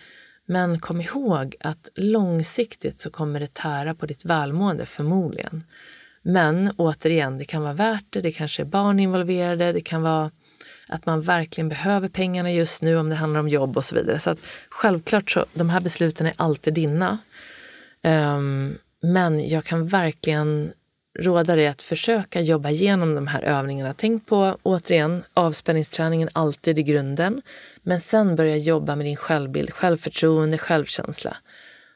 Men kom ihåg att långsiktigt så kommer det tära på ditt välmående förmodligen. Men återigen, det kan vara värt det. Det kanske är barn involverade. Det kan vara att man verkligen behöver pengarna just nu om det handlar om jobb och så vidare. Så att självklart så, de här besluten är alltid dina. Um, men jag kan verkligen råda dig att försöka jobba igenom de här övningarna. Tänk på, återigen, avspänningsträningen alltid i grunden. Men sen börja jobba med din självbild, självförtroende, självkänsla.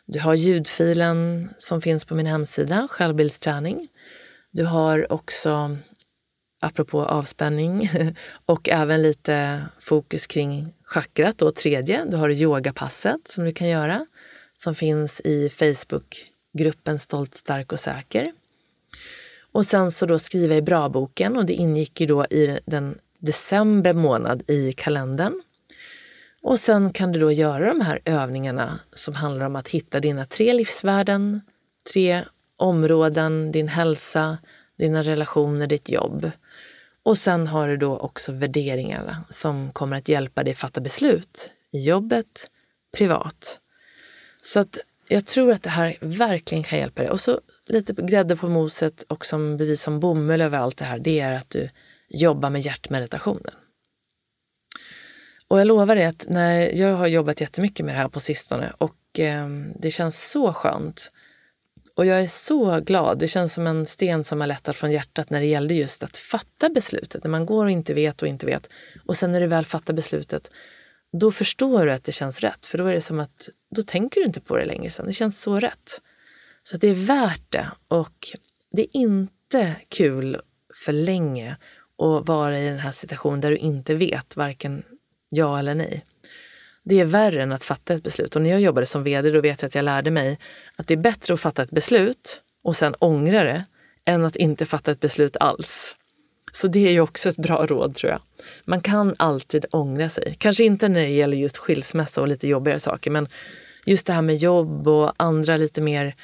Du har ljudfilen som finns på min hemsida, självbildsträning. Du har också, apropå avspänning, och även lite fokus kring chakrat, då tredje. Du har yogapasset som du kan göra som finns i Facebookgruppen Stolt, stark och säker. Och sen så då skriva i bra-boken och det ingick ju då i den december månad i kalendern. Och sen kan du då göra de här övningarna som handlar om att hitta dina tre livsvärden, tre områden, din hälsa, dina relationer, ditt jobb. Och sen har du då också värderingarna som kommer att hjälpa dig fatta beslut i jobbet, privat. Så att jag tror att det här verkligen kan hjälpa dig. Och så lite grädde på moset och som, precis som bomull över allt det här, det är att du jobbar med hjärtmeditationen. Och jag lovar dig att när jag har jobbat jättemycket med det här på sistone och eh, det känns så skönt. Och jag är så glad. Det känns som en sten som har lättat från hjärtat när det gällde just att fatta beslutet. När man går och inte vet och inte vet. Och sen när du väl fattar beslutet, då förstår du att det känns rätt. För då är det som att, då tänker du inte på det längre sen. Det känns så rätt. Så det är värt det. Och det är inte kul för länge att vara i den här situationen där du inte vet varken ja eller nej. Det är värre än att fatta ett beslut. Och när jag jobbade som vd då vet jag att jag lärde mig att det är bättre att fatta ett beslut och sen ångra det än att inte fatta ett beslut alls. Så det är ju också ett bra råd tror jag. Man kan alltid ångra sig. Kanske inte när det gäller just skilsmässa och lite jobbigare saker, men just det här med jobb och andra lite mer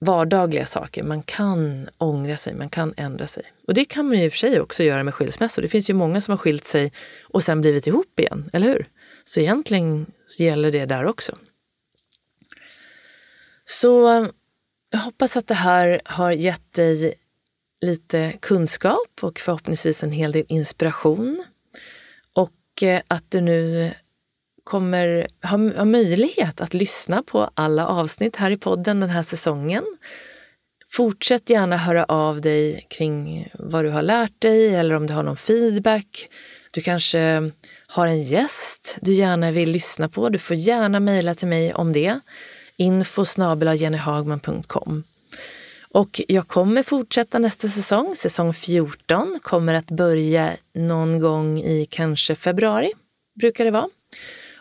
vardagliga saker. Man kan ångra sig, man kan ändra sig. Och det kan man ju i och för sig också göra med skilsmässor. Det finns ju många som har skilt sig och sen blivit ihop igen, eller hur? Så egentligen gäller det där också. Så eh, jag hoppas att det här har gett dig lite kunskap och förhoppningsvis en hel del inspiration. Och eh, att du nu kommer ha, ha möjlighet att lyssna på alla avsnitt här i podden den här säsongen. Fortsätt gärna höra av dig kring vad du har lärt dig eller om du har någon feedback. Du kanske har en gäst du gärna vill lyssna på. Du får gärna mejla till mig om det. info jennyhagman.com. Och jag kommer fortsätta nästa säsong. Säsong 14 kommer att börja någon gång i kanske februari, brukar det vara.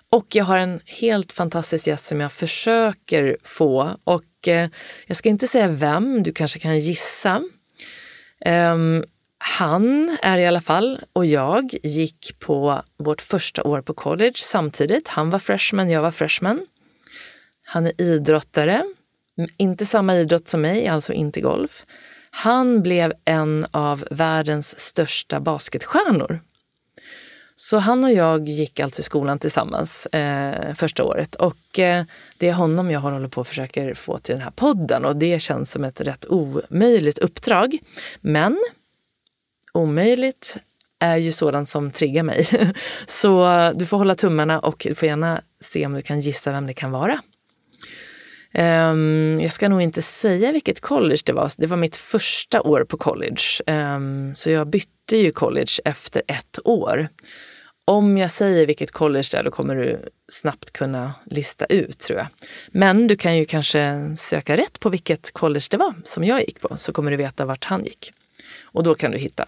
Och jag har en helt fantastisk gäst som jag försöker få. Och eh, jag ska inte säga vem, du kanske kan gissa. Um, han är i alla fall, och jag gick på vårt första år på college samtidigt. Han var freshman, jag var freshman. Han är idrottare, inte samma idrott som mig, alltså inte golf. Han blev en av världens största basketstjärnor. Så han och jag gick alltså i skolan tillsammans eh, första året och eh, det är honom jag håller på och försöker få till den här podden och det känns som ett rätt omöjligt uppdrag. Men omöjligt är ju sådant som triggar mig. Så du får hålla tummarna och du får gärna se om du kan gissa vem det kan vara. Um, jag ska nog inte säga vilket college det var. Det var mitt första år på college. Um, så jag bytte ju college efter ett år. Om jag säger vilket college det är, då kommer du snabbt kunna lista ut tror jag. Men du kan ju kanske söka rätt på vilket college det var som jag gick på, så kommer du veta vart han gick. Och då kan du hitta.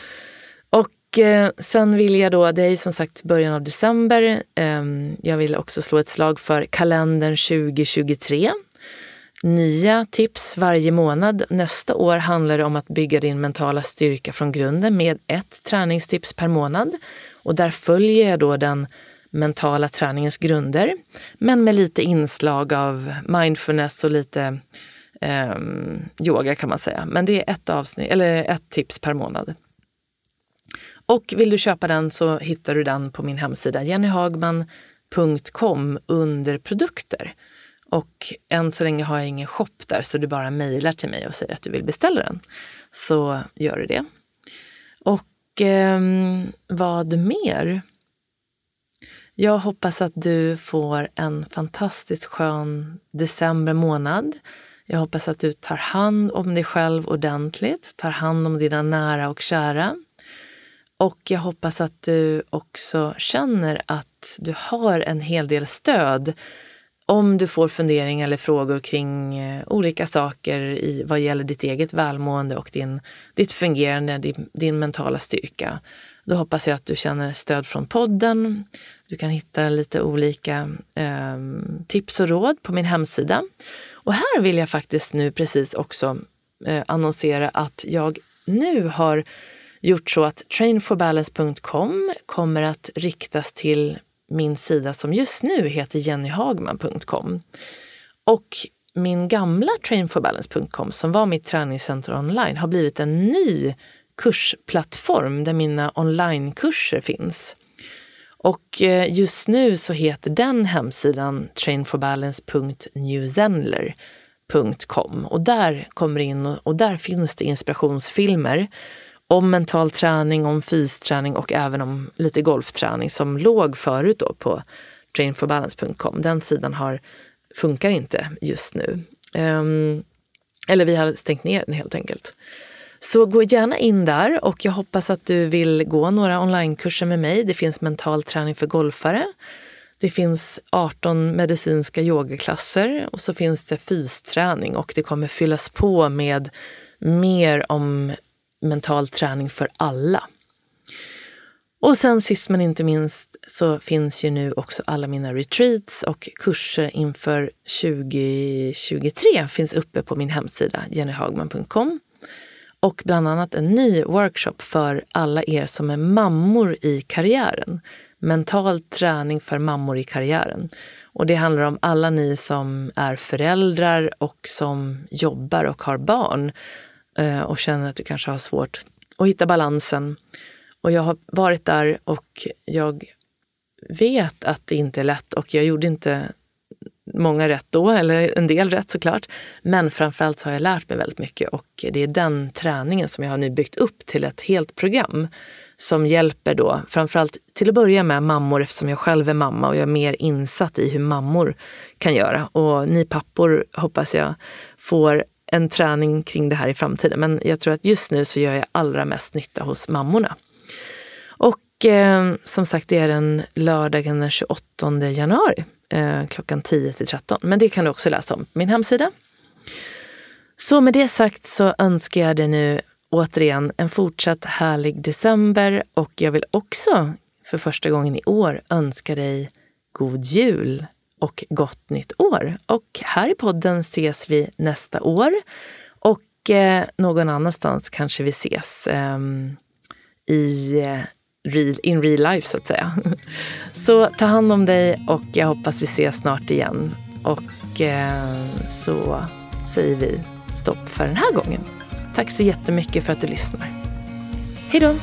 och eh, sen vill jag då, det är ju som sagt början av december. Eh, jag vill också slå ett slag för kalendern 2023. Nya tips varje månad. Nästa år handlar det om att bygga din mentala styrka från grunden med ett träningstips per månad. Och där följer jag då den mentala träningens grunder, men med lite inslag av mindfulness och lite eh, yoga kan man säga. Men det är ett, avsnitt, eller ett tips per månad. Och vill du köpa den så hittar du den på min hemsida jennyhagman.com under produkter. Och än så länge har jag ingen shop där så du bara mejlar till mig och säger att du vill beställa den. Så gör du det. Och eh, vad mer? Jag hoppas att du får en fantastiskt skön december månad. Jag hoppas att du tar hand om dig själv ordentligt, tar hand om dina nära och kära. Och jag hoppas att du också känner att du har en hel del stöd om du får funderingar eller frågor kring eh, olika saker i vad gäller ditt eget välmående och din, ditt fungerande, din, din mentala styrka. Då hoppas jag att du känner stöd från podden. Du kan hitta lite olika eh, tips och råd på min hemsida. Och här vill jag faktiskt nu precis också eh, annonsera att jag nu har gjort så att trainforbalance.com kommer att riktas till min sida som just nu heter jennyhagman.com. Och min gamla trainforbalance.com som var mitt träningscenter online har blivit en ny kursplattform där mina onlinekurser finns. Och eh, just nu så heter den hemsidan trainforbalance.newzenler.com och där kommer in och där finns det inspirationsfilmer om mental träning, om fysträning och även om lite golfträning som låg förut då på trainforbalance.com. Den sidan har, funkar inte just nu. Um, eller vi har stängt ner den helt enkelt. Så gå gärna in där och jag hoppas att du vill gå några onlinekurser med mig. Det finns mental träning för golfare. Det finns 18 medicinska yogaklasser och så finns det fysträning och det kommer fyllas på med mer om mental träning för alla. Och sen sist men inte minst så finns ju nu också alla mina retreats och kurser inför 2023 finns uppe på min hemsida jennyhagman.com. Och bland annat en ny workshop för alla er som är mammor i karriären. Mental träning för mammor i karriären. Och det handlar om alla ni som är föräldrar och som jobbar och har barn eh, och känner att du kanske har svårt att hitta balansen. Och jag har varit där och jag vet att det inte är lätt och jag gjorde inte många rätt då, eller en del rätt såklart. Men framförallt så har jag lärt mig väldigt mycket och det är den träningen som jag har nu byggt upp till ett helt program som hjälper då framförallt till att börja med mammor eftersom jag själv är mamma och jag är mer insatt i hur mammor kan göra. Och ni pappor hoppas jag får en träning kring det här i framtiden. Men jag tror att just nu så gör jag allra mest nytta hos mammorna. Och eh, som sagt, det är den lördagen den 28 januari eh, klockan 10 till 13. Men det kan du också läsa om på min hemsida. Så med det sagt så önskar jag dig nu återigen en fortsatt härlig december och jag vill också för första gången i år önska dig god jul och gott nytt år. Och här i podden ses vi nästa år. Och eh, någon annanstans kanske vi ses ehm, eh, i real, in real life så att säga. Så ta hand om dig och jag hoppas vi ses snart igen. Och eh, så säger vi stopp för den här gången. Tack så jättemycket för att du lyssnar. Hej då!